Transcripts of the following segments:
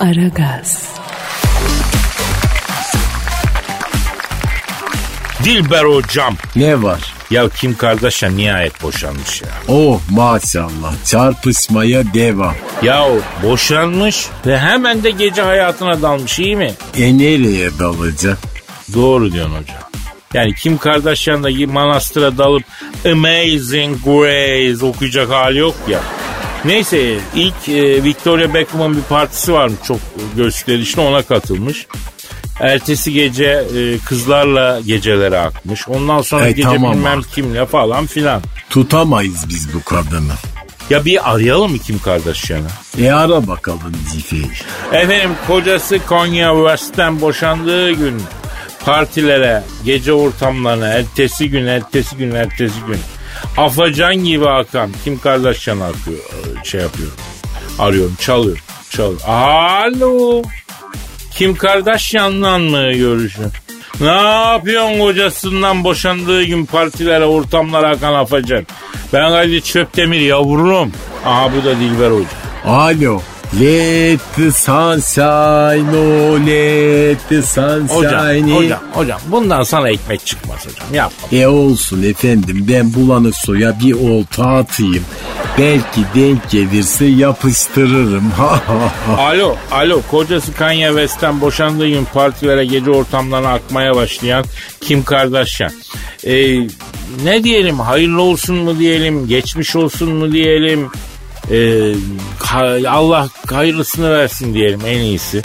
Aragaz, Dilber hocam. Ne var? Ya Kim Kardashian nihayet boşanmış ya. Oh maşallah çarpışmaya devam. Ya boşanmış ve hemen de gece hayatına dalmış iyi mi? E nereye dalacak? Doğru diyorsun hocam. Yani Kim Kardashian da manastıra dalıp Amazing Grace okuyacak hali yok ya. Neyse ilk e, Victoria Beckham'ın bir partisi varmış çok gösterişli ona katılmış. Ertesi gece e, kızlarla gecelere akmış. Ondan sonra E, gece tamam bilmem artık. kimle falan filan. Tutamayız biz bu kadını. Ya bir arayalım mı Kim Kardashian'ı? E ara bakalım Zifi. Efendim kocası Kanye West'ten boşandığı gün partilere, gece ortamlarına, ertesi gün, ertesi gün, ertesi gün afacan gibi akan Kim Kardashian akıyor, şey yapıyor. Arıyorum, çalıyor, çalıyor. Alo. Kim Kardashian'la mı görüşün? Ne yapıyorsun kocasından boşandığı gün partilere, ortamlara akan afacan? Ben Kadir Çöptemir yavrum. Aha bu da Dilber Hoca. Alo. Let the sunshine, oh let the sunshine. Hocam, hocam, hocam bundan sana ekmek çıkmaz hocam yapma. E olsun efendim ben bulanık soya bir olta atayım. Belki denk gelirse yapıştırırım. Alo, alo kocası Kanye West'ten boşandığı gün partilere gece ortamlarına akmaya başlayan Kim Kardashian. Ee, ne diyelim hayırlı olsun mu diyelim, geçmiş olsun mu diyelim, ee, Allah hayırlısını versin diyelim en iyisi.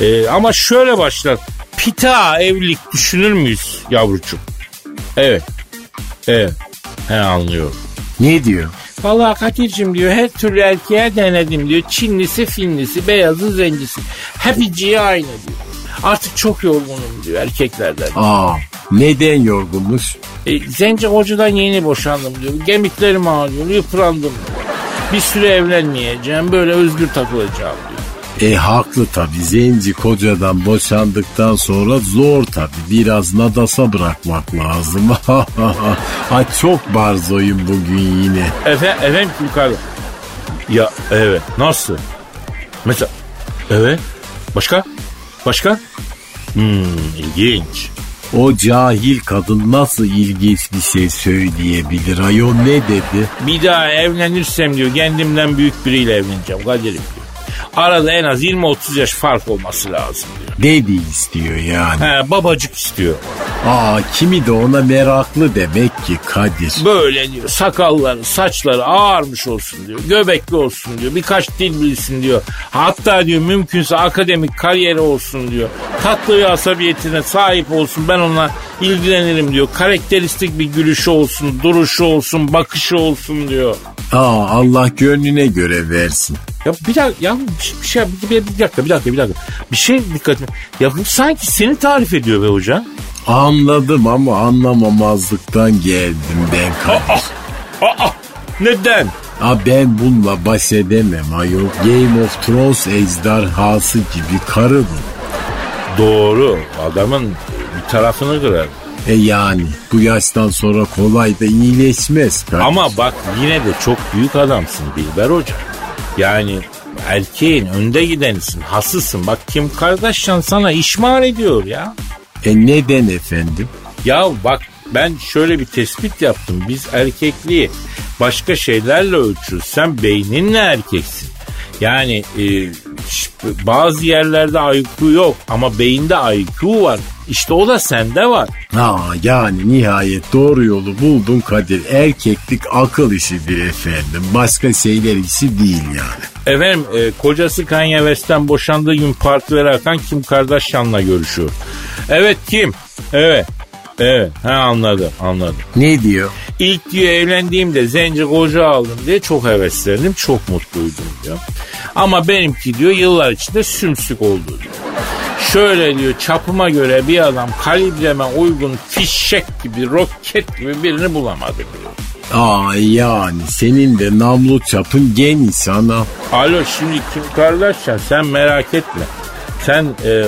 Ee, ama şöyle başlar, pita evlilik düşünür müyüz yavrucuğum? Evet, evet, he anlıyorum. Ne diyor? Vallahi Kadir'cim diyor her türlü erkeğe denedim diyor. Çinlisi, Finlisi, beyazı, zencisi. Hepiciği aynı diyor. Artık çok yorgunum diyor erkeklerden. Aa neden yorgunmuş? E, zenci kocadan yeni boşandım diyor. Gemiklerim ağrıyor, yıprandım diyor. Bir süre evlenmeyeceğim, böyle özgür takılacağım diyor. E haklı tabi zenci kocadan boşandıktan sonra zor tabi biraz nadasa bırakmak lazım. ha çok barzoyum bugün yine. Efe, efendim kim kaldı? Ya evet, nasıl? Mesela, evet, başka? Başka? Hmm, ilginç. O cahil kadın nasıl ilginç bir şey söyleyebilir ayol ne dedi? Bir daha evlenirsem diyor kendimden büyük biriyle evleneceğim Kadir'im diyor. Arada en az 20-30 yaş fark olması lazım diyor. Dedi istiyor yani. He babacık istiyor. Aa kimi de ona meraklı demek ki Kadir. Böyle diyor sakalları saçları ağarmış olsun diyor. Göbekli olsun diyor. Birkaç dil bilsin diyor. Hatta diyor mümkünse akademik kariyeri olsun diyor. Tatlı ve asabiyetine sahip olsun ben ona ilgilenirim diyor. Karakteristik bir gülüşü olsun, duruşu olsun, bakışı olsun diyor. Aa Allah gönlüne göre versin. Ya bir dakika ya bir, bir şey bir, bir, bir dakika bir dakika bir dakika. Bir şey dikkat Ya bu sanki seni tarif ediyor be hoca. Anladım ama anlamamazlıktan geldim ben Kadir. Aa neden? Aa ben bununla baş edemem ayol. Game of Thrones ejderhası gibi karı bu. Doğru adamın bir tarafını kırar. E yani bu yaştan sonra kolay da iyileşmez Kadir. Ama bak yine de çok büyük adamsın Dilber Hoca. Yani erkeğin önde gidenisin, hasısın. Bak Kim Kardashian sana işmar ediyor ya. E neden efendim? Ya bak ben şöyle bir tespit yaptım. Biz erkekliği başka şeylerle ölçüyoruz. Sen beyninle erkeksin. Yani e, bazı yerlerde IQ yok ama beyinde IQ var. İşte o da sende var. Ha yani nihayet doğru yolu buldun Kadir. Erkeklik akıl işidir efendim. Başka şeyler işi değil yani. Efendim e, kocası Kanye West'ten boşandığı gün partilere akan Kim Kardashian'la görüşüyor. Evet kim? Evet. Evet. Ha anladım anladım. Ne diyor? İlk diyor evlendiğimde zenci koca aldım diye çok heveslendim. Çok mutluydum diyor. Ama benimki diyor yıllar içinde sümsük oldu diyor. Şöyle diyor çapıma göre bir adam kalibreme uygun fişek gibi roket gibi birini bulamadı diyor. Aa yani senin de namlu çapın geniş ana. Alo şimdi Kim Kardashian sen merak etme. Sen e,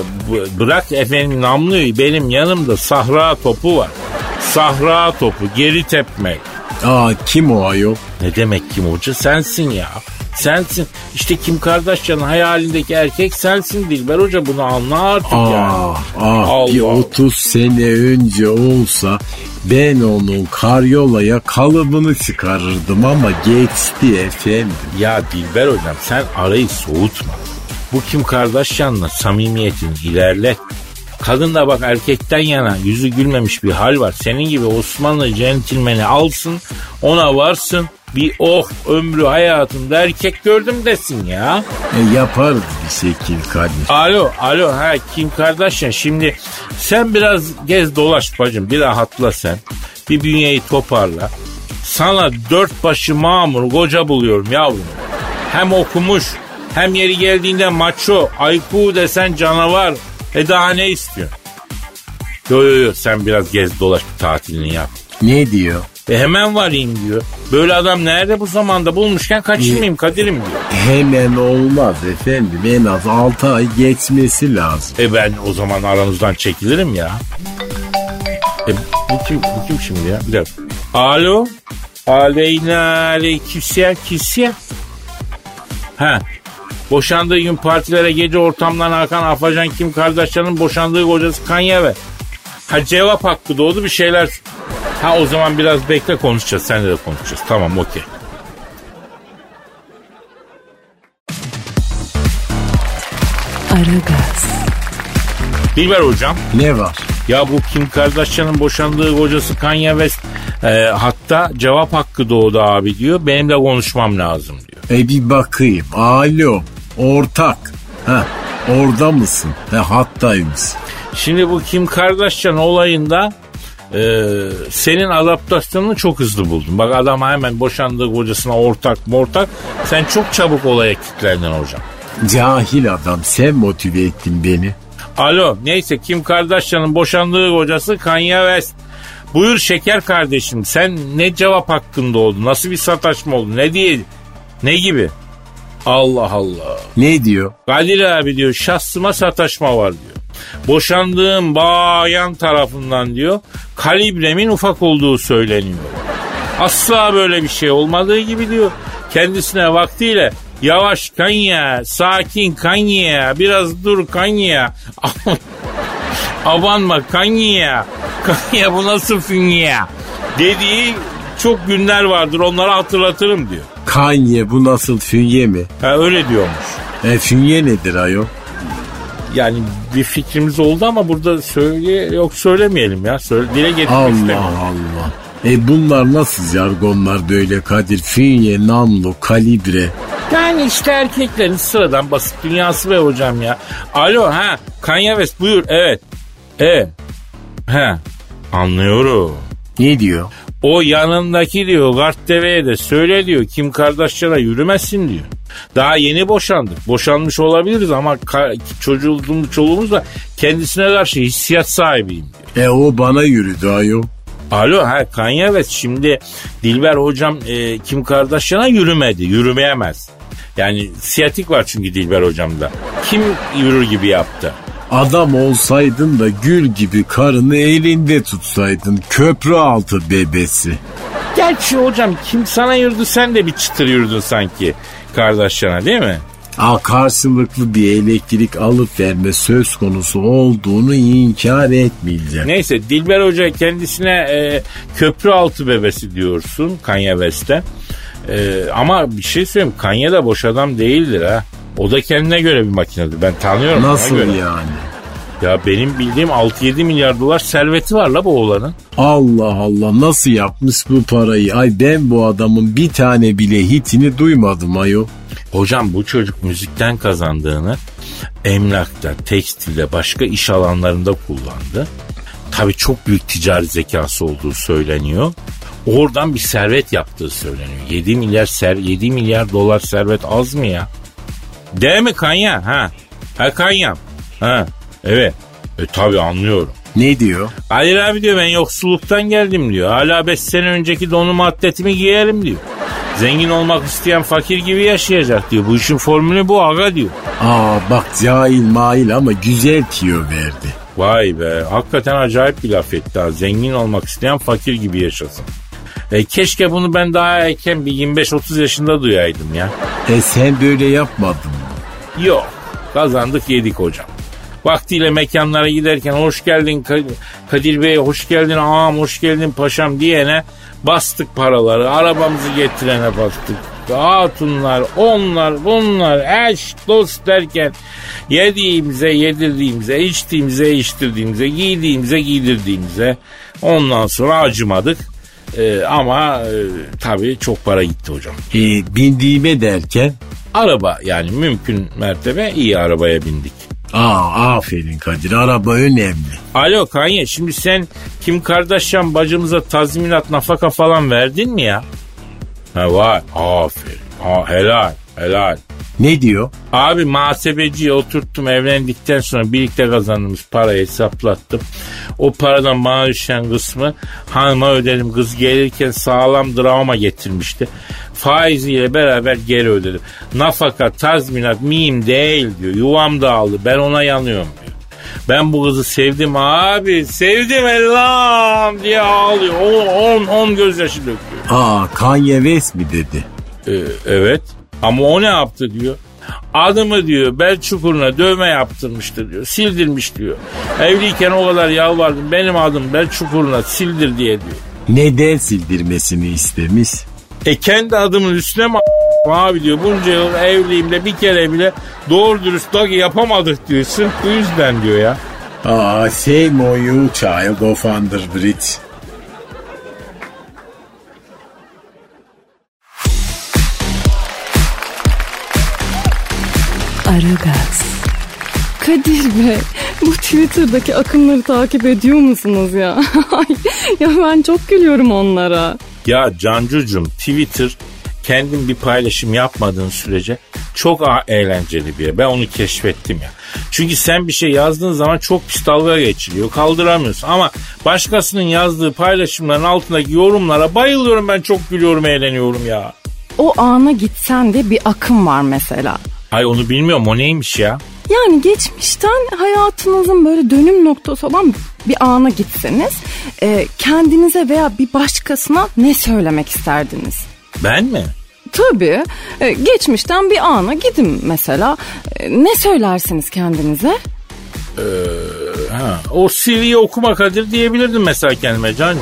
bırak efendim namluyu benim yanımda sahra topu var. Sahra topu geri tepmek. Aa kim o ayol? Ne demek kim hoca sensin ya. Sensin. İşte Kim Kardashian'ın hayalindeki erkek sensin Dilber Hoca bunu anla artık ah, yani. Ah Allah. bir 30 sene önce olsa ben onun karyolaya kalıbını çıkarırdım ama geçti efendim. Ya Dilber Hocam sen arayı soğutma. Bu Kim Kardashian'la samimiyetini ilerlet. Kadın da bak erkekten yana yüzü gülmemiş bir hal var. Senin gibi Osmanlı centilmeni alsın ona varsın bir oh ömrü hayatında erkek gördüm desin ya. E yaparız bir şekil Kadir. Alo alo ha Kim Kardashian şimdi sen biraz gez dolaş bacım bir rahatla sen. Bir bünyeyi toparla. Sana dört başı mamur koca buluyorum yavrum. Hem okumuş hem yeri geldiğinde maço, ayku desen canavar. E daha ne istiyorsun? Yo yo yo sen biraz gez dolaş bir tatilini yap. Ne diyor? E hemen varayım diyor. Böyle adam nerede bu zamanda bulmuşken kaçırmayayım Kadir'im diyor. Hemen olmaz efendim. En az 6 ay geçmesi lazım. E ben o zaman aranızdan çekilirim ya. E bu kim, bu kim şimdi ya? Bir dakika. Alo? Aleyna aleykümselam kisya. Ha. Boşandığı gün partilere gece ortamlarına akan Afacan Kim Kardashian'ın boşandığı kocası Kanye ve Ha cevap hakkı doğdu bir şeyler. Ha o zaman biraz bekle konuşacağız. Seninle de konuşacağız. Tamam okey. Aragaz, Dilber hocam. Ne var? Ya bu Kim Kardashian'ın boşandığı kocası Kanye West e, hatta cevap hakkı doğdu abi diyor. Benim de konuşmam lazım diyor. E bir bakayım. Alo. Ortak. Ha, orada mısın? He hattaymış. Şimdi bu Kim Kardashian olayında e, senin adaptasyonunu çok hızlı buldum. Bak adam hemen boşandığı kocasına ortak mortak. Sen çok çabuk olaya kilitlendin hocam. Cahil adam sen motive ettin beni. Alo neyse Kim Kardashian'ın boşandığı kocası Kanye West. Buyur şeker kardeşim sen ne cevap hakkında oldu? Nasıl bir sataşma oldu? Ne diye? Ne gibi? Allah Allah. Ne diyor? Kadir abi diyor şahsıma sataşma var diyor. Boşandığım bayan tarafından diyor kalibremin ufak olduğu söyleniyor. Asla böyle bir şey olmadığı gibi diyor. Kendisine vaktiyle yavaş Kanya, sakin Kanya, biraz dur Kanya. Abanma Kanya. Kanya bu nasıl fünye? Dediği çok günler vardır onları hatırlatırım diyor. Kanye bu nasıl fünye mi? Ha, öyle diyormuş. E fünye nedir ayol? Yani bir fikrimiz oldu ama burada söyle yok söylemeyelim ya. Söyle, dile getirmek Allah istemiyorum. Allah. E bunlar nasıl jargonlar böyle Kadir? Fünye, namlu, kalibre. Yani işte erkeklerin sıradan basit dünyası be hocam ya. Alo ha Kanye West buyur evet. Evet. He anlıyorum. Ne diyor? O yanındaki diyor Gartteve'ye de söyle diyor Kim Kardashian'a yürümesin diyor. Daha yeni boşandık. Boşanmış olabiliriz ama ka- çocuğumuz çoluğumuz da kendisine karşı hissiyat sahibiyim diyor. E o bana yürüdü ayol. Alo ha Kanye West şimdi Dilber hocam e, Kim Kardashian'a yürümedi. Yürümeyemez. Yani siyatik var çünkü Dilber hocamda. Kim yürür gibi yaptı? Adam olsaydın da gül gibi karını elinde tutsaydın. Köprü altı bebesi. Gerçi hocam kim sana yürüdü sen de bir çıtır yürüdün sanki Kardashian'a değil mi? A karşılıklı bir elektrik alıp verme söz konusu olduğunu inkar etmeyeceğim. Neyse Dilber Hoca kendisine e, köprü altı bebesi diyorsun Kanye West'e. E, ama bir şey söyleyeyim Kanye de boş adam değildir ha. O da kendine göre bir makinedir. Ben tanıyorum. Nasıl yani? Ya benim bildiğim 6-7 milyar dolar serveti var la bu oğlanın. Allah Allah nasıl yapmış bu parayı? Ay ben bu adamın bir tane bile hitini duymadım ayol. Hocam bu çocuk müzikten kazandığını emlakta, tekstilde, başka iş alanlarında kullandı. Tabii çok büyük ticari zekası olduğu söyleniyor. Oradan bir servet yaptığı söyleniyor. 7 milyar ser 7 milyar dolar servet az mı ya? Değil mi Kanya? Ha. Ha Kanyam. Ha. Evet. E tabii anlıyorum. Ne diyor? Kadir abi diyor ben yoksulluktan geldim diyor. Hala 5 sene önceki donum atletimi giyerim diyor. Zengin olmak isteyen fakir gibi yaşayacak diyor. Bu işin formülü bu aga diyor. Aa bak cahil mail ama güzel tiyo verdi. Vay be hakikaten acayip bir laf etti ha. Zengin olmak isteyen fakir gibi yaşasın. E, keşke bunu ben daha erken bir 25-30 yaşında duyaydım ya. E sen böyle yapmadın mı? Yok. Kazandık yedik hocam. Vaktiyle mekanlara giderken hoş geldin Kadir Bey, hoş geldin ağam, hoş geldin paşam diyene bastık paraları. Arabamızı getirene bastık. Hatunlar, onlar, bunlar, eş, dost derken yediğimize, yedirdiğimize, içtiğimize, içtirdiğimize, giydiğimize, giydirdiğimize ondan sonra acımadık. Ee, ama e, tabii çok para gitti hocam. E, bindiğime derken? Araba yani mümkün mertebe iyi arabaya bindik. Aa aferin Kadir araba önemli. Alo Kanye şimdi sen Kim Kardashian bacımıza tazminat nafaka falan verdin mi ya? Ha var aferin ha, helal helal. Ne diyor? Abi muhasebeciye oturttum evlendikten sonra birlikte kazandığımız parayı hesaplattım. O paradan bana düşen kısmı hanıma ödedim. Kız gelirken sağlam drama getirmişti. Faiziyle beraber geri ödedim. Nafaka, tazminat miyim değil diyor. Yuvam dağıldı ben ona yanıyorum diyor. Ben bu kızı sevdim abi. Sevdim Allah'ım diye ağlıyor. On, on, on gözyaşı döküyor. Aa Kanye West mi dedi? Ee, evet. Ama o ne yaptı diyor. Adımı diyor bel çukuruna dövme yaptırmıştır diyor. Sildirmiş diyor. Evliyken o kadar yalvardım benim adım bel çukuruna sildir diye diyor. Neden sildirmesini istemiş? E kendi adımın üstüne mi abi diyor. Bunca yıl evliyim de bir kere bile doğru dürüst dagi yapamadık diyor. Sırf bu yüzden diyor ya. Aa, same you child of under bridge. Aragaz. Kadir Bey, bu Twitter'daki akımları takip ediyor musunuz ya? ya ben çok gülüyorum onlara. Ya Cancucum Twitter kendin bir paylaşım yapmadığın sürece çok eğlenceli bir yer. Ben onu keşfettim ya. Çünkü sen bir şey yazdığın zaman çok pis dalga geçiliyor. Kaldıramıyorsun. Ama başkasının yazdığı paylaşımların altındaki yorumlara bayılıyorum ben çok gülüyorum eğleniyorum ya. O ana gitsen de bir akım var mesela. Ay onu bilmiyorum o neymiş ya? Yani geçmişten hayatınızın böyle dönüm noktası olan bir ana gitseniz e, kendinize veya bir başkasına ne söylemek isterdiniz? Ben mi? Tabii. E, geçmişten bir ana gidin mesela. E, ne söylersiniz kendinize? Ee, ha, o CV'yi okuma Kadir diyebilirdim mesela kendime Cancı.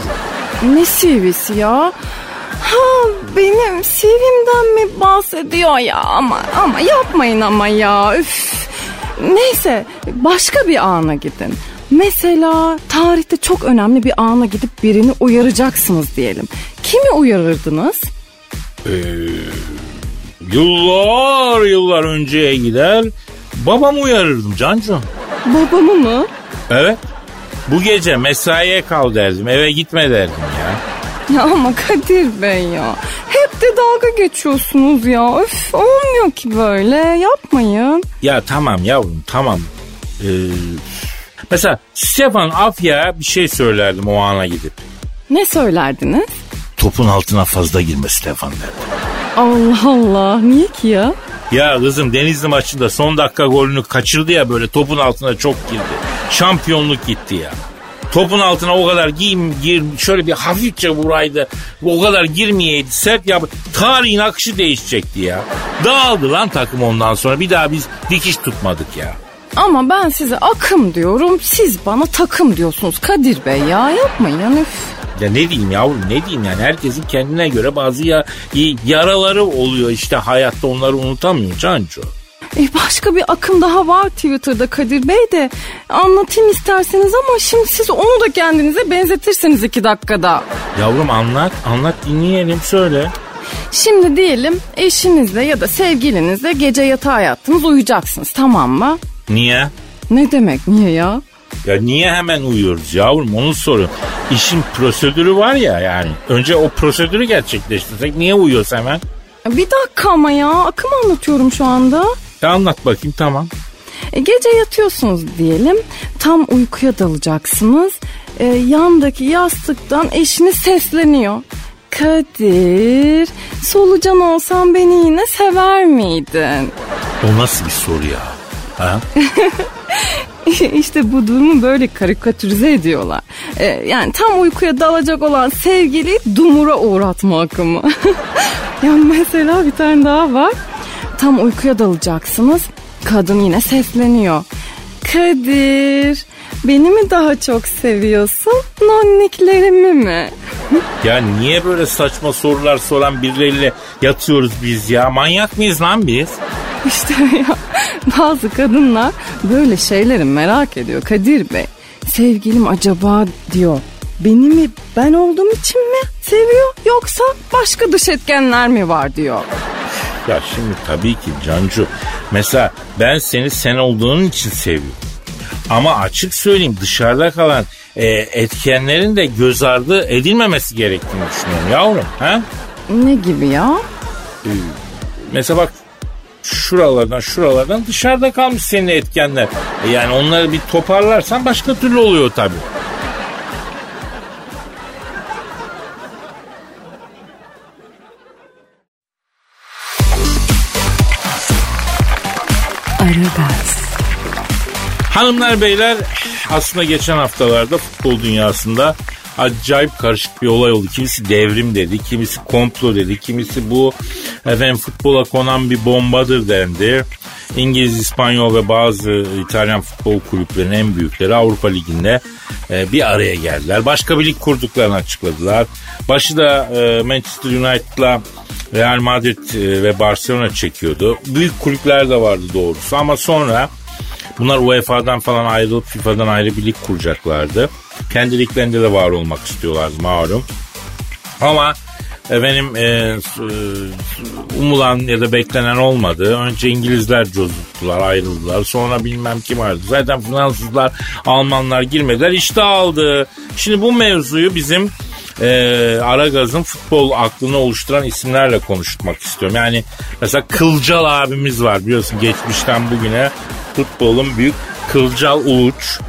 Ne CV'si ya? Benim CV'mden mi bahsediyor ya ama ama yapmayın ama ya üf. Neyse başka bir ana gidin. Mesela tarihte çok önemli bir ana gidip birini uyaracaksınız diyelim. Kimi uyarırdınız? Ee, yıllar yıllar önceye gider babamı uyarırdım Cancu. Babamı mı? Evet. Bu gece mesaiye kal derdim eve gitme derdim ya. Ya ama Kadir Bey ya. Hep de dalga geçiyorsunuz ya. Öf olmuyor ki böyle. Yapmayın. Ya tamam yavrum tamam. Ee, mesela Stefan Afya bir şey söylerdim o ana gidip. Ne söylerdiniz? Topun altına fazla girme Stefan derdim. Allah Allah. Niye ki ya? Ya kızım Denizli maçında son dakika golünü kaçırdı ya böyle topun altına çok girdi. Şampiyonluk gitti ya. Topun altına o kadar giyim gir şöyle bir hafifçe vuraydı. O kadar girmeyeydi sert yap. Tarihin akışı değişecekti ya. Dağıldı lan takım ondan sonra. Bir daha biz dikiş tutmadık ya. Ama ben size akım diyorum. Siz bana takım diyorsunuz Kadir Bey ya. Yapmayın üf. Ya ne diyeyim yavrum ne diyeyim yani herkesin kendine göre bazı ya, yaraları oluyor işte hayatta onları unutamıyor Cancu. E başka bir akım daha var Twitter'da Kadir Bey de anlatayım isterseniz ama şimdi siz onu da kendinize benzetirseniz iki dakikada. Yavrum anlat anlat dinleyelim söyle. Şimdi diyelim eşinizle ya da sevgilinizle gece yatağa yattınız uyuyacaksınız tamam mı? Niye? Ne demek niye ya? Ya niye hemen uyuyoruz yavrum onu soruyorum. İşin prosedürü var ya yani. Önce o prosedürü gerçekleştirsek niye uyuyoruz hemen? Bir dakika ama ya akım anlatıyorum şu anda. Ya anlat bakayım tamam. E, gece yatıyorsunuz diyelim. Tam uykuya dalacaksınız. E, yandaki yastıktan eşiniz sesleniyor. Kadir, solucan olsan beni yine sever miydin? O nasıl bir soru ya? Ha? işte bu durumu böyle karikatürize ediyorlar. Ee, yani tam uykuya dalacak olan sevgili dumura uğratma akımı. yani mesela bir tane daha var. Tam uykuya dalacaksınız. Kadın yine sesleniyor. Kadir beni mi daha çok seviyorsun nonniklerimi mi? Ya niye böyle saçma sorular soran birileriyle yatıyoruz biz ya? Manyak mıyız lan biz? İşte ya bazı kadınlar böyle şeyleri merak ediyor Kadir Bey. Sevgilim acaba diyor beni mi ben olduğum için mi seviyor yoksa başka dış etkenler mi var diyor. Ya şimdi tabii ki Cancu. Mesela ben seni sen olduğun için seviyorum. Ama açık söyleyeyim dışarıda kalan e, etkenlerin de göz ardı edilmemesi gerektiğini düşünüyorum yavrum. Ha? Ne gibi ya? Mesela bak şuralardan şuralardan dışarıda kalmış senin etkenler. E yani onları bir toparlarsan başka türlü oluyor tabii. Hanımlar beyler aslında geçen haftalarda futbol dünyasında acayip karışık bir olay oldu. Kimisi devrim dedi, kimisi komplo dedi, kimisi bu efendim futbola konan bir bombadır dendi. İngiliz, İspanyol ve bazı İtalyan futbol kulüplerinin en büyükleri Avrupa Ligi'nde e, bir araya geldiler. Başka bir lig kurduklarını açıkladılar. Başı da e, Manchester United'la Real Madrid e, ve Barcelona çekiyordu. Büyük kulüpler de vardı doğrusu ama sonra bunlar UEFA'dan falan ayrılıp FIFA'dan ayrı bir lig kuracaklardı. Kendi liglerinde de var olmak istiyorlardı malum. Ama efendim e, s- umulan ya da beklenen olmadı. Önce İngilizler cozuttular, ayrıldılar. Sonra bilmem kim ayrıldı. Zaten Fransızlar, Almanlar girmediler. İşte aldı. Şimdi bu mevzuyu bizim e, Aragaz'ın futbol aklını oluşturan isimlerle konuşmak istiyorum. Yani mesela Kılcal abimiz var biliyorsun geçmişten bugüne futbolun büyük Kılcal Uluç.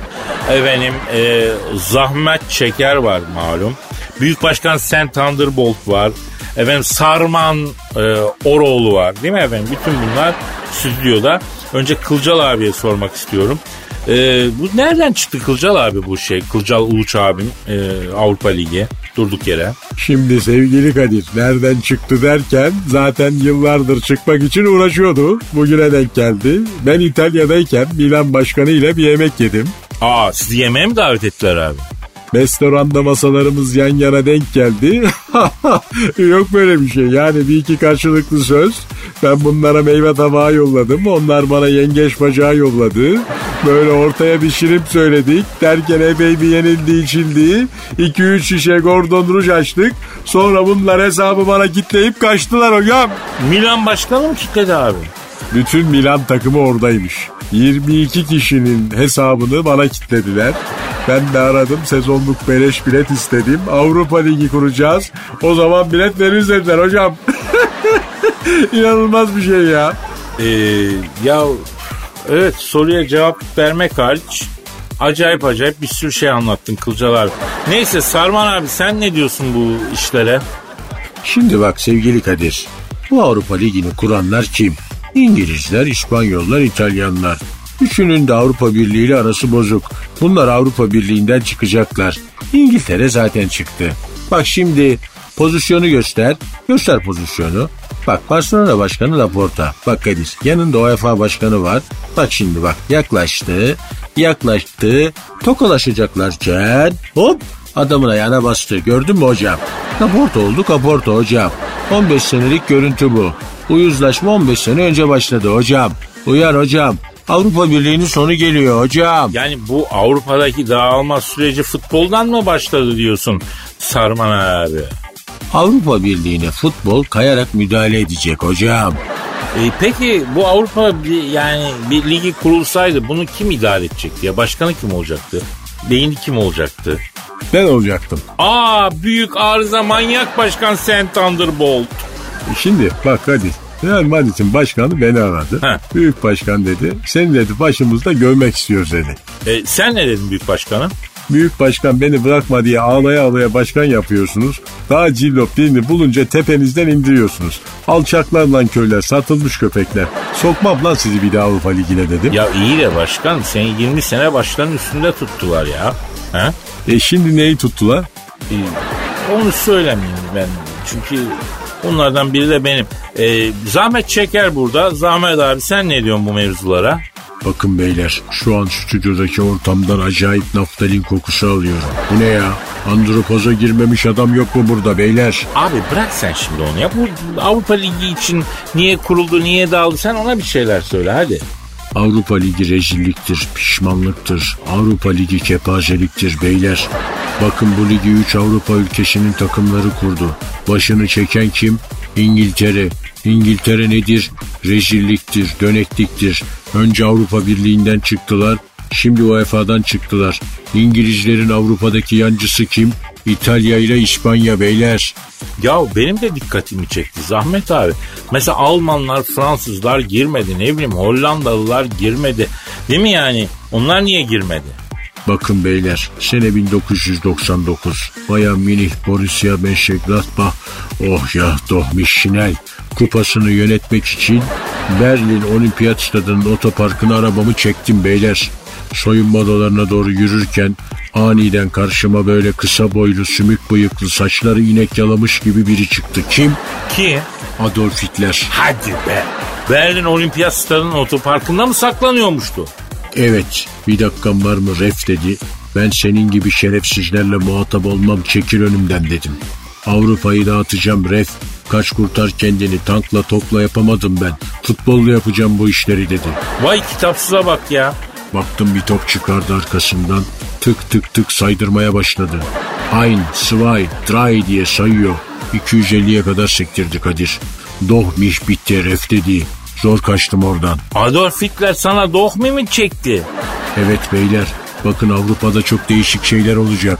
Efendim e, Zahmet Çeker var malum. Büyük Başkan Sen Thunderbolt var. Efendim Sarman e, Oroğlu var değil mi efendim? Bütün bunlar stüdyoda. Önce Kılcal abiye sormak istiyorum. E, bu nereden çıktı Kılcal abi bu şey? Kılcal Uluç abim e, Avrupa Ligi durduk yere. Şimdi sevgili Kadir nereden çıktı derken zaten yıllardır çıkmak için uğraşıyordu. Bugüne denk geldi. Ben İtalya'dayken Milan Başkanı ile bir yemek yedim. Aa sizi yemeğe mi davet ettiler abi? Restoranda masalarımız yan yana denk geldi. Yok böyle bir şey. Yani bir iki karşılıklı söz. Ben bunlara meyve tabağı yolladım. Onlar bana yengeç bacağı yolladı. Böyle ortaya bir şirin söyledik. Derken epey bir yenildi içildi. 2-3 şişe Gordon Rouge açtık. Sonra bunlar hesabı bana kitleyip kaçtılar hocam. Milan başkanı mı kitledi abi? Bütün Milan takımı oradaymış. 22 kişinin hesabını bana kitlediler. Ben de aradım sezonluk beleş bilet istedim. Avrupa Ligi kuracağız. O zaman bilet veririz dediler hocam. İnanılmaz bir şey ya. Ee, ya evet soruya cevap vermek hariç acayip acayip bir sürü şey anlattın Kılcal abi. Neyse Sarman abi sen ne diyorsun bu işlere? Şimdi bak sevgili Kadir. Bu Avrupa Ligi'ni kuranlar kim? İngilizler, İspanyollar, İtalyanlar. Üçünün de Avrupa Birliği ile arası bozuk. Bunlar Avrupa Birliği'nden çıkacaklar. İngiltere zaten çıktı. Bak şimdi pozisyonu göster. Göster pozisyonu. Bak Barcelona Başkanı Laporta. Bak Kadir yanında UEFA Başkanı var. Bak şimdi bak yaklaştı. Yaklaştı. Tokalaşacaklarken hop adamın ayağına bastı. Gördün mü hocam? Kaporta oldu kaporta hocam. 15 senelik görüntü bu. Uyuzlaşma 15 sene önce başladı hocam. Uyar hocam. Avrupa Birliği'nin sonu geliyor hocam. Yani bu Avrupa'daki dağılma süreci futboldan mı başladı diyorsun Sarman abi? Avrupa Birliği'ne futbol kayarak müdahale edecek hocam. E, peki bu Avrupa bir- yani bir ligi kurulsaydı bunu kim idare edecekti ya? Başkanı kim olacaktı? Beyni kim olacaktı? Ben olacaktım. Aa büyük arıza manyak başkan Sen Thunderbolt. Şimdi bak hadi. Real Madrid'in başkanı beni aradı. He. Büyük başkan dedi. Seni dedi başımızda görmek istiyoruz dedi. E, sen ne dedin büyük başkanı? Büyük başkan beni bırakma diye ağlaya ağlaya başkan yapıyorsunuz. Daha cillop birini bulunca tepenizden indiriyorsunuz. Alçaklar lan köyler, satılmış köpekler. Sokmam lan sizi bir daha Avrupa Ligi'ne dedim. Ya iyi de başkan seni 20 sene başkanın üstünde tuttular ya. Ha? E şimdi neyi tuttular? Ee, onu söylemeyeyim ben. Çünkü onlardan biri de benim. Ee, Zahmet Çeker burada. Zahmet abi sen ne diyorsun bu mevzulara? Bakın beyler şu an stüdyodaki ortamdan acayip naftalin kokusu alıyorum. Bu ne ya? Andropoza girmemiş adam yok mu burada beyler? Abi bırak sen şimdi onu ya. Bu Avrupa Ligi için niye kuruldu, niye dağıldı sen ona bir şeyler söyle hadi. Avrupa Ligi rezilliktir, pişmanlıktır. Avrupa Ligi kepazeliktir beyler. Bakın bu ligi 3 Avrupa ülkesinin takımları kurdu. Başını çeken kim? İngiltere. İngiltere nedir? Rezilliktir, dönekliktir. Önce Avrupa Birliği'nden çıktılar, şimdi UEFA'dan çıktılar. İngilizlerin Avrupa'daki yancısı kim? İtalya ile İspanya beyler. Ya benim de dikkatimi çekti Zahmet abi. Mesela Almanlar, Fransızlar girmedi. Ne bileyim Hollandalılar girmedi. Değil mi yani? Onlar niye girmedi? Bakın beyler sene 1999 Bayern Münih Borussia Mönchengladbach oh ya Dohmiş Şinel kupasını yönetmek için Berlin Olimpiyat Stadı'nın otoparkına arabamı çektim beyler. Soyunma odalarına doğru yürürken aniden karşıma böyle kısa boylu sümük bıyıklı saçları inek yalamış gibi biri çıktı. Kim? Ki? Adolf Hitler. Hadi be. Berlin Olimpiyat Stadı'nın otoparkında mı saklanıyormuştu? Evet bir dakikan var mı ref dedi. Ben senin gibi şerefsizlerle muhatap olmam çekil önümden dedim. Avrupa'yı dağıtacağım ref. Kaç kurtar kendini tankla topla yapamadım ben. Futbolla yapacağım bu işleri dedi. Vay kitapsıza bak ya. Baktım bir top çıkardı arkasından. Tık tık tık saydırmaya başladı. Ein, zwei, drei diye sayıyor. 250'ye kadar sektirdi Kadir. Doh miş bitti ref dedi. Zor kaçtım oradan. Adolf Hitler sana dohmi mi çekti? Evet beyler. Bakın Avrupa'da çok değişik şeyler olacak.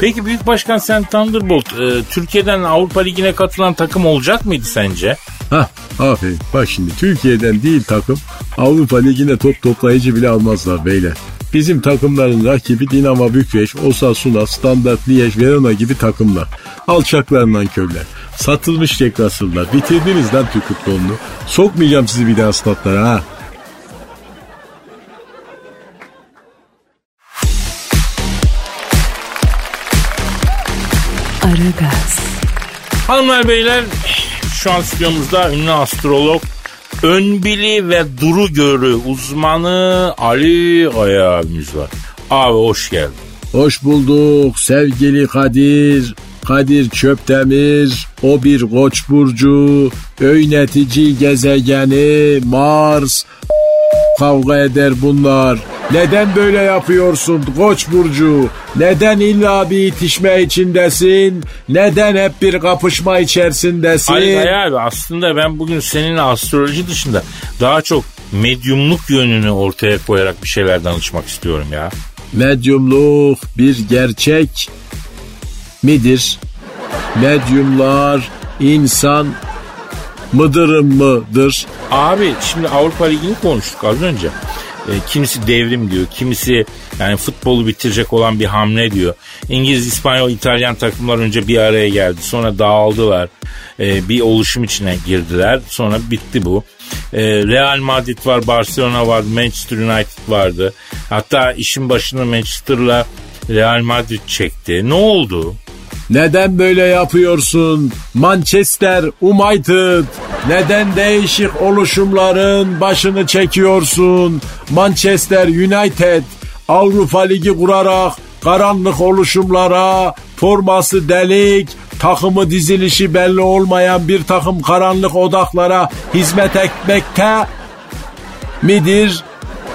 Peki Büyük Başkan sen Thunderbolt e, Türkiye'den Avrupa Ligi'ne katılan takım olacak mıydı sence? Hah aferin. Bak şimdi Türkiye'den değil takım Avrupa Ligi'ne top toplayıcı bile almazlar beyler. Bizim takımların rakibi Dinamo Bükreş, Osasuna, Standart Liège, Verona gibi takımlar. Alçaklarından körler. Satılmış tek asırlar. Bitirdiniz lan Türk futbolunu. Sokmayacağım sizi bir daha statlara ha. Aragaz, Hanımlar beyler şu an stüdyomuzda ünlü astrolog Önbili ve Duru Görü uzmanı Ali Aya abimiz var. Abi hoş geldin. Hoş bulduk sevgili Kadir. Kadir Çöptemir, o bir koç burcu, öynetici gezegeni, Mars, kavga eder bunlar. Neden böyle yapıyorsun Koç burcu? Neden illa bir itişme içindesin? Neden hep bir kapışma içerisindesin? Ali Aya abi aslında ben bugün seninle astroloji dışında daha çok medyumluk yönünü ortaya koyarak bir şeyler danışmak istiyorum ya. Medyumluk bir gerçek midir? Medyumlar insan mıdırım mıdır? Abi şimdi Avrupa Ligi'ni konuştuk az önce. E, kimisi devrim diyor, kimisi yani futbolu bitirecek olan bir hamle diyor. İngiliz, İspanyol, İtalyan takımlar önce bir araya geldi. Sonra dağıldılar. E, bir oluşum içine girdiler. Sonra bitti bu. E, Real Madrid var, Barcelona vardı, Manchester United vardı. Hatta işin başını Manchester'la Real Madrid çekti. Ne oldu? Neden böyle yapıyorsun? Manchester United. Neden değişik oluşumların başını çekiyorsun? Manchester United Avrupa Ligi kurarak karanlık oluşumlara, forması delik, takımı dizilişi belli olmayan bir takım karanlık odaklara hizmet etmekte midir?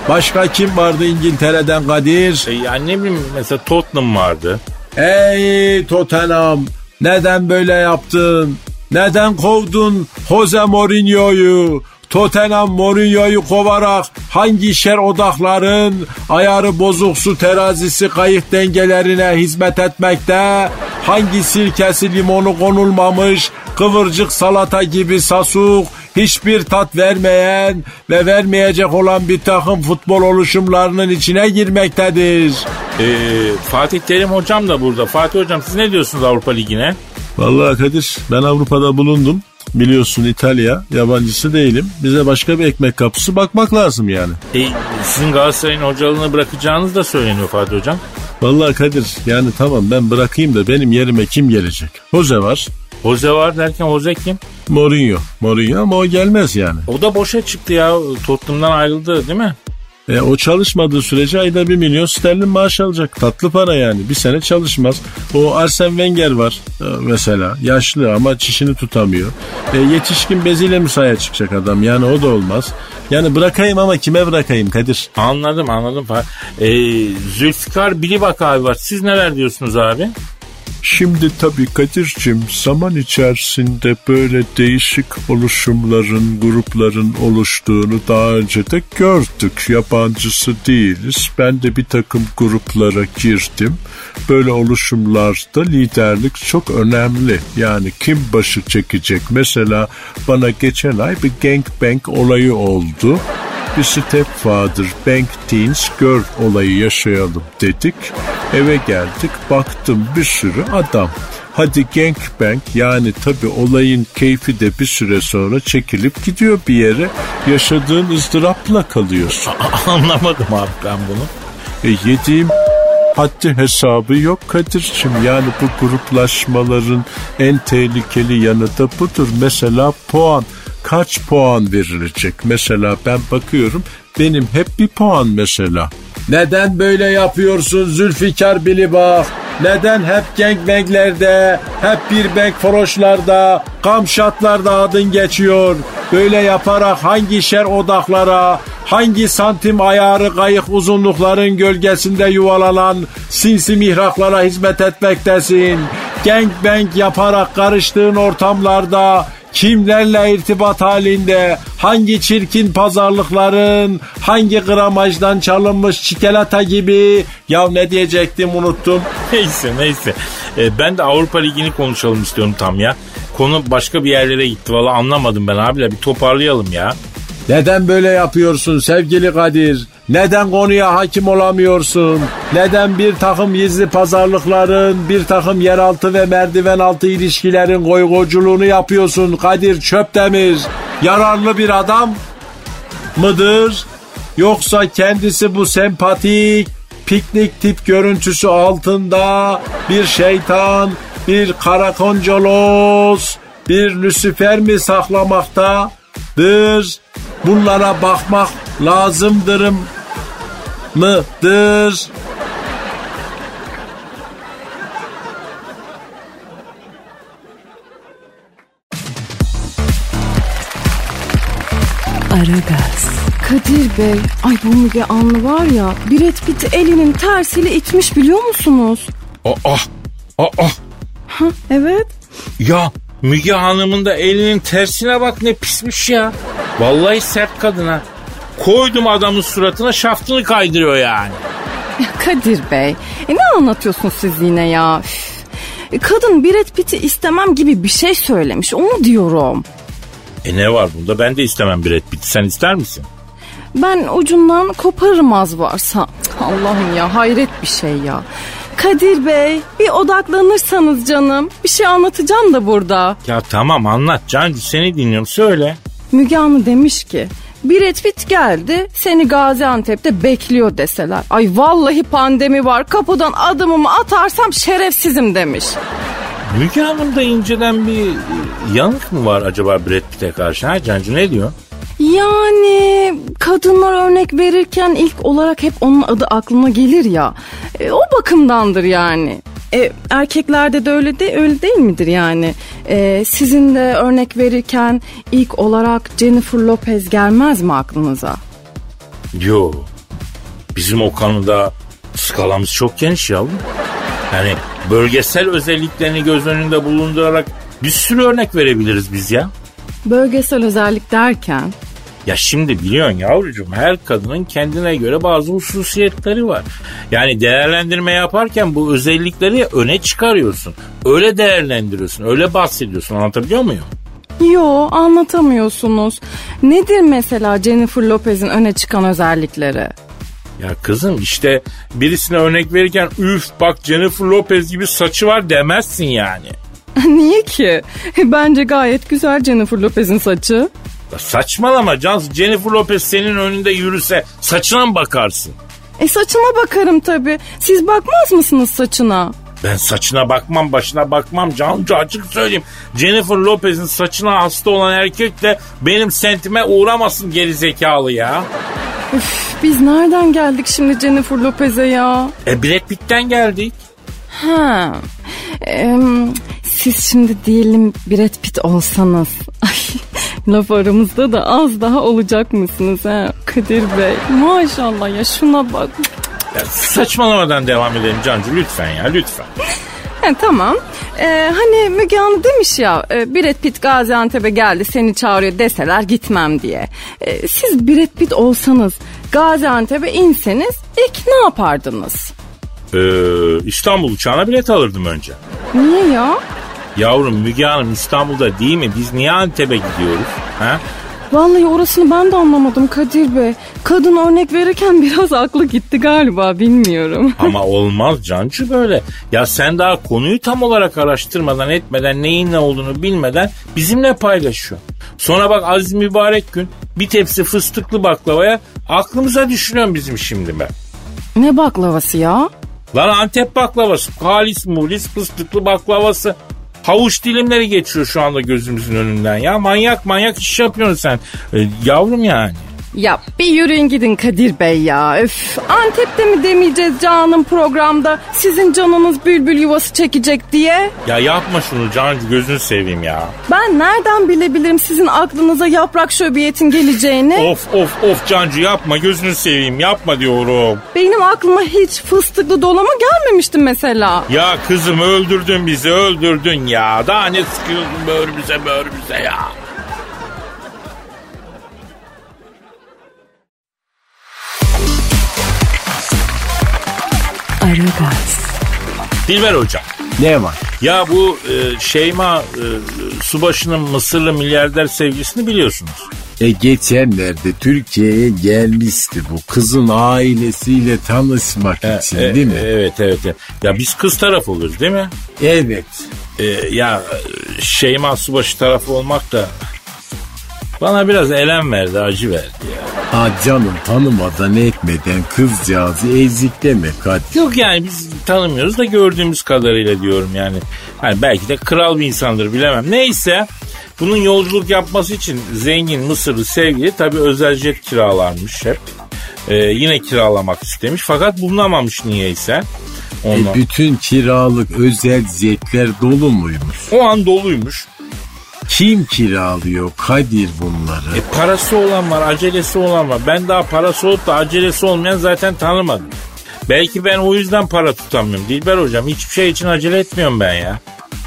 Başka kim vardı İngiltere'den Kadir? E, yani ne bileyim mesela Tottenham vardı. Ey Tottenham neden böyle yaptın? Neden kovdun Jose Mourinho'yu? Tottenham Mourinho'yu kovarak hangi şer odakların ayarı bozuk su terazisi kayık dengelerine hizmet etmekte? Hangi sirkesi limonu konulmamış kıvırcık salata gibi sasuk hiçbir tat vermeyen ve vermeyecek olan bir takım futbol oluşumlarının içine girmektedir. Ee, Fatih Terim hocam da burada. Fatih hocam siz ne diyorsunuz Avrupa Ligi'ne? Vallahi Kadir ben Avrupa'da bulundum. Biliyorsun İtalya yabancısı değilim. Bize başka bir ekmek kapısı bakmak lazım yani. E, sizin Galatasaray'ın hocalığını bırakacağınız da söyleniyor Fatih hocam. Vallahi Kadir yani tamam ben bırakayım da benim yerime kim gelecek? Jose var. Jose var derken Jose kim? Mourinho. Mourinho ama o gelmez yani. O da boşa çıktı ya. Tottenham'dan ayrıldı değil mi? E, o çalışmadığı sürece ayda bir milyon sterlin maaş alacak. Tatlı para yani. Bir sene çalışmaz. O Arsene Wenger var e, mesela. Yaşlı ama çişini tutamıyor. E, yetişkin beziyle mi sahaya çıkacak adam? Yani o da olmaz. Yani bırakayım ama kime bırakayım Kadir? Anladım anladım. Ee, Zülfikar Bilibak abi var. Siz neler diyorsunuz abi? Şimdi tabii Kadir'cim zaman içerisinde böyle değişik oluşumların, grupların oluştuğunu daha önce de gördük. Yabancısı değiliz. Ben de bir takım gruplara girdim. Böyle oluşumlarda liderlik çok önemli. Yani kim başı çekecek? Mesela bana geçen ay bir gangbang olayı oldu bir stepfather bank teens girl olayı yaşayalım dedik. Eve geldik baktım bir sürü adam. Hadi gangbang yani tabi olayın keyfi de bir süre sonra çekilip gidiyor bir yere. Yaşadığın ızdırapla kalıyorsun. Anlamadım abi ben bunu. E yediğim haddi hesabı yok Kadir'cim. Yani bu gruplaşmaların en tehlikeli yanı da budur. Mesela puan kaç puan verilecek? Mesela ben bakıyorum benim hep bir puan mesela. Neden böyle yapıyorsun Zülfikar Bilibak? Neden hep gangbanglerde, hep bir bank foroşlarda, kamşatlarda adın geçiyor? Böyle yaparak hangi şer odaklara, hangi santim ayarı kayık uzunlukların gölgesinde yuvalanan sinsi mihraklara hizmet etmektesin? Gangbang yaparak karıştığın ortamlarda kimlerle irtibat halinde, hangi çirkin pazarlıkların, hangi gramajdan çalınmış çikolata gibi. Ya ne diyecektim unuttum. Neyse neyse. Ee, ben de Avrupa Ligi'ni konuşalım istiyorum tam ya. Konu başka bir yerlere gitti valla anlamadım ben abiler bir toparlayalım ya. Neden böyle yapıyorsun sevgili Kadir? Neden konuya hakim olamıyorsun? Neden bir takım gizli pazarlıkların, bir takım yeraltı ve merdiven altı ilişkilerin goygoculuğunu yapıyorsun Kadir Çöptemir? Yararlı bir adam mıdır? Yoksa kendisi bu sempatik, piknik tip görüntüsü altında bir şeytan, bir karakoncolos, bir Lucifer mi saklamaktadır? Bunlara bakmak lazımdırım mıdır? Aragaz. Kadir Bey, ay bu Müge Anlı var ya, Brad Pitt elinin tersiyle itmiş biliyor musunuz? Aa, aa, Ha, evet. ya Müge Hanım'ın da elinin tersine bak ne pismiş ya. Vallahi sert kadına. Koydum adamın suratına şaftını kaydırıyor yani. Ya Kadir Bey, e ne anlatıyorsunuz siz yine ya? Üf. E, Kadın Brad Pitt'i istemem gibi bir şey söylemiş, onu diyorum. E ne var bunda ben de istemem Brad Pitt. Sen ister misin? Ben ucundan koparırım az varsa. Allah'ım ya hayret bir şey ya. Kadir Bey bir odaklanırsanız canım bir şey anlatacağım da burada. Ya tamam anlat Cancu seni dinliyorum söyle. Müge Anlı demiş ki Brad Pitt geldi seni Gaziantep'te bekliyor deseler. Ay vallahi pandemi var kapıdan adımımı atarsam şerefsizim demiş. Müge Hanım'da inceden bir yanık mı var acaba Brad Pitt'e karşı? Ha Cancu ne diyor? Yani kadınlar örnek verirken ilk olarak hep onun adı aklına gelir ya. E, o bakımdandır yani. E, erkeklerde de öyle de öyle değil midir yani? E, sizin de örnek verirken ilk olarak Jennifer Lopez gelmez mi aklınıza? Yo. Bizim o konuda skalamız çok geniş yavrum. Yani bölgesel özelliklerini göz önünde bulundurarak bir sürü örnek verebiliriz biz ya. Bölgesel özellik derken Ya şimdi biliyorsun yavrucuğum her kadının kendine göre bazı hususiyetleri var. Yani değerlendirme yaparken bu özellikleri öne çıkarıyorsun. Öyle değerlendiriyorsun, öyle bahsediyorsun anlatabiliyor muyum? Yo anlatamıyorsunuz. Nedir mesela Jennifer Lopez'in öne çıkan özellikleri? Ya kızım işte birisine örnek verirken üf bak Jennifer Lopez gibi saçı var demezsin yani. Niye ki? Bence gayet güzel Jennifer Lopez'in saçı. Ya saçmalama Can Jennifer Lopez senin önünde yürüse saçına mı bakarsın? E saçına bakarım tabii. Siz bakmaz mısınız saçına? Ben saçına bakmam başına bakmam Cancu açık söyleyeyim. Jennifer Lopez'in saçına hasta olan erkek de benim sentime uğramasın geri zekalı ya. Üf, biz nereden geldik şimdi Jennifer Lopez'e ya? E Brad Pitt'ten geldik. Ha. Em, siz şimdi diyelim Brad Pitt olsanız. Ay, laf aramızda da az daha olacak mısınız ha Kadir Bey? Maşallah ya şuna bak. Ya saçmalamadan devam edelim Cancu lütfen ya lütfen. Ha, tamam. Ee, hani Müge Anlı demiş ya e, Brad Pitt Gaziantep'e geldi seni çağırıyor deseler gitmem diye. Ee, siz Brad Pitt olsanız Gaziantep'e inseniz ilk ne yapardınız? Ee, İstanbul uçağına bilet alırdım önce. Niye ya? Yavrum Müge Hanım İstanbul'da değil mi? Biz niye Antep'e gidiyoruz? Ha? Vallahi orasını ben de anlamadım Kadir Bey. Kadın örnek verirken biraz aklı gitti galiba bilmiyorum. Ama olmaz Cancu böyle. Ya sen daha konuyu tam olarak araştırmadan etmeden neyin ne olduğunu bilmeden bizimle paylaşıyor. Sonra bak aziz mübarek gün bir tepsi fıstıklı baklavaya aklımıza düşürüyorum bizim şimdi ben. Ne baklavası ya? Lan Antep baklavası. Halis mulis fıstıklı baklavası. Havuç dilimleri geçiyor şu anda gözümüzün önünden ya. Manyak manyak iş yapıyorsun sen. Ee, yavrum yani. Ya bir yürüyün gidin Kadir Bey ya. Öf, Antep'te mi demeyeceğiz canım programda sizin canınız bülbül yuvası çekecek diye? Ya yapma şunu Cancu gözünü seveyim ya. Ben nereden bilebilirim sizin aklınıza yaprak şöbiyetin geleceğini? Of of of Cancu yapma gözünü seveyim yapma diyorum. Benim aklıma hiç fıstıklı dolama gelmemişti mesela. Ya kızım öldürdün bizi öldürdün ya. Daha ne sıkıyorsun böğrümüze böğrümüze ya. Aragaz, Dilber hocam. Ne var? Ya bu e, Şeyma e, Subaşı'nın Mısırlı milyarder sevgilisini biliyorsunuz. E geçenlerde Türkiye'ye gelmişti bu kızın ailesiyle tanışmak için E, değil mi? Evet evet. evet. Ya biz kız taraf oluruz değil mi? evet. E, ya e, Şeyma Subaşı tarafı olmak da bana biraz elem verdi, acı verdi ya. Ha canım tanımadan etmeden kızcağızı ezikleme Kadir. Yok yani biz tanımıyoruz da gördüğümüz kadarıyla diyorum yani. Hani belki de kral bir insandır bilemem. Neyse bunun yolculuk yapması için zengin Mısırlı sevgili tabii özel jet kiralarmış hep. Ee, yine kiralamak istemiş fakat bulunamamış niyeyse. Ondan. E, bütün kiralık özel jetler dolu muymuş? O an doluymuş. Kim kiralıyor Kadir bunları? E parası olan var, acelesi olan var. Ben daha parası olup da acelesi olmayan zaten tanımadım. Belki ben o yüzden para tutamıyorum. Dilber hocam hiçbir şey için acele etmiyorum ben ya.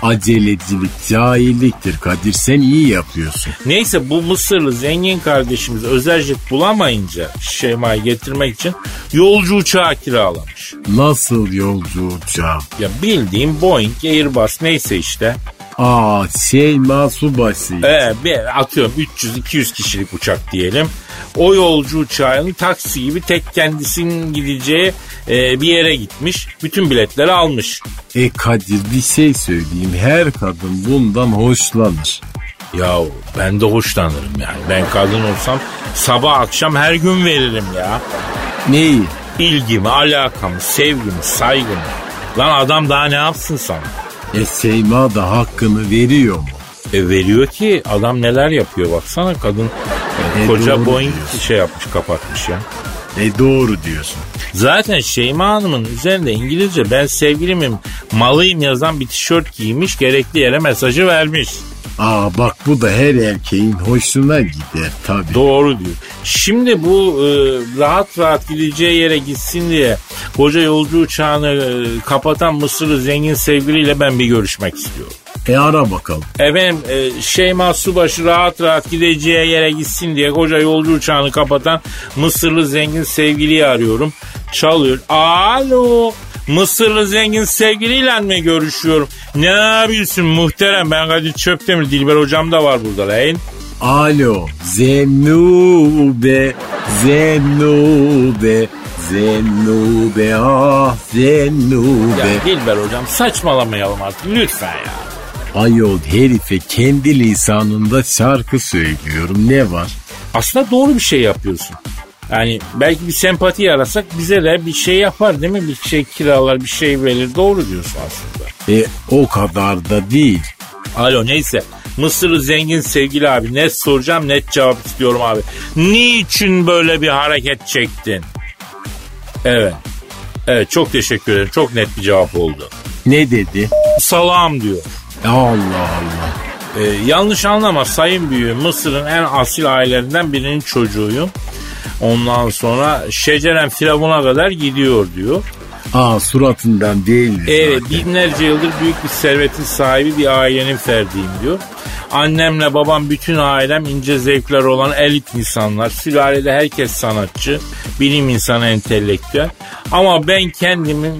Acelecilik cahilliktir Kadir sen iyi yapıyorsun. Neyse bu Mısırlı zengin kardeşimiz özel jet bulamayınca Şeyma'yı getirmek için yolcu uçağı kiralamış. Nasıl yolcu uçağı? Ya bildiğim Boeing, Airbus neyse işte. Aa Şeyma Subaşı. Ee, bir atıyorum 300-200 kişilik uçak diyelim. O yolcu uçağının taksi gibi tek kendisinin gideceği e, bir yere gitmiş. Bütün biletleri almış. E Kadir bir şey söyleyeyim her kadın bundan hoşlanır. Yahu ben de hoşlanırım yani. Ben kadın olsam sabah akşam her gün veririm ya. Neyi? İlgimi, alakamı, sevgimi, saygımı. Lan adam daha ne yapsın sana? E Şeyma da hakkını veriyor mu? E veriyor ki adam neler yapıyor baksana kadın e, E, koca Boeing şey yapmış kapatmış ya. E doğru diyorsun. Zaten Şeyma Hanım'ın üzerinde İngilizce ben sevgilimin malıyım yazan bir tişört giymiş gerekli yere mesajı vermiş. Aa bak bu da her erkeğin hoşuna gider tabii. Doğru diyor. Şimdi bu e, rahat rahat gideceği yere gitsin diye koca yolcu uçağını e, kapatan Mısırlı zengin sevgiliyle ben bir görüşmek istiyorum. E ara bakalım. Efendim e, Şeyma Subaşı rahat rahat gideceği yere gitsin diye koca yolcu uçağını kapatan Mısırlı zengin sevgiliyi arıyorum. Çalıyor. Alo. Mısırlı zengin sevgiliyle mi görüşüyorum? Ne yapıyorsun muhterem? Ben Kadir Çöptemir. Dilber hocam da var burada lan. Alo Zenube Zenube Zennube ah Zennube. Ya Dilber hocam saçmalamayalım artık lütfen ya. Ayol herife kendi lisanında şarkı söylüyorum ne var? Aslında doğru bir şey yapıyorsun. Yani belki bir sempati yarasak bize de bir şey yapar değil mi? Bir şey kiralar bir şey verir doğru diyorsun aslında. E o kadar da değil. Alo neyse Mısır'ı zengin sevgili abi net soracağım net cevap istiyorum abi. Niçin böyle bir hareket çektin? Evet. Evet çok teşekkür ederim. Çok net bir cevap oldu. Ne dedi? Salam diyor. Allah Allah. Ee, yanlış anlama sayın büyüğüm Mısır'ın en asil ailelerinden birinin çocuğuyum. Ondan sonra şeceren firavuna kadar gidiyor diyor. Aa suratından değil mi Evet zaten? binlerce yıldır büyük bir servetin sahibi bir ailenin ferdiyim diyor. Annemle babam bütün ailem ince zevkler olan elit insanlar. Sülalede herkes sanatçı, bilim insanı, entelektüel. Ama ben kendimi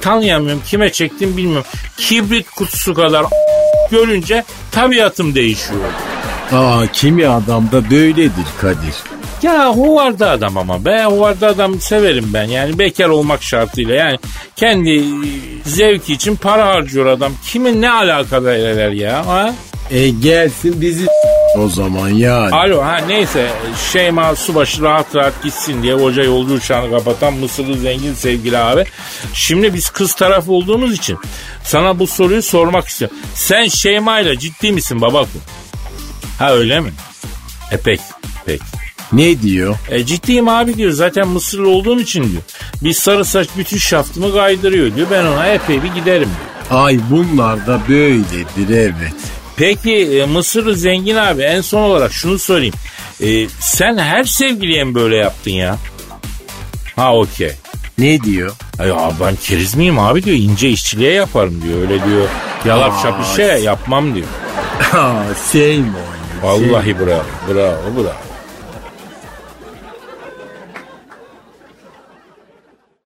tanıyamıyorum, kime çektim bilmiyorum. Kibrit kutusu kadar görünce tabiatım değişiyor. Aa kimi adamda böyledir Kadir. Ya huvarda adam ama be huvarda adam severim ben yani bekar olmak şartıyla yani kendi zevki için para harcıyor adam kimin ne alakadar eder ya ha? E gelsin bizi o zaman yani. Alo ha neyse Şeyma Subaşı rahat rahat gitsin diye hoca yolcu uçağını kapatan Mısırlı zengin sevgili abi. Şimdi biz kız tarafı olduğumuz için sana bu soruyu sormak istiyorum. Sen Şeyma ile ciddi misin babakım? Ha öyle mi? E pek pek. Ne diyor? E ciddiyim abi diyor. Zaten Mısırlı olduğum için diyor. Bir sarı saç bütün şaftımı kaydırıyor diyor. Ben ona epey bir giderim diyor. Ay bunlar da böyledir evet. Peki e, Mısırlı zengin abi en son olarak şunu sorayım. E, sen her sevgiliye mi böyle yaptın ya? Ha okey. Ne diyor? Ya ben keriz miyim abi diyor. ince işçiliğe yaparım diyor. Öyle diyor. Yalap şap işe yapmam diyor. Aa, same on you. Vallahi bravo. Bravo bravo.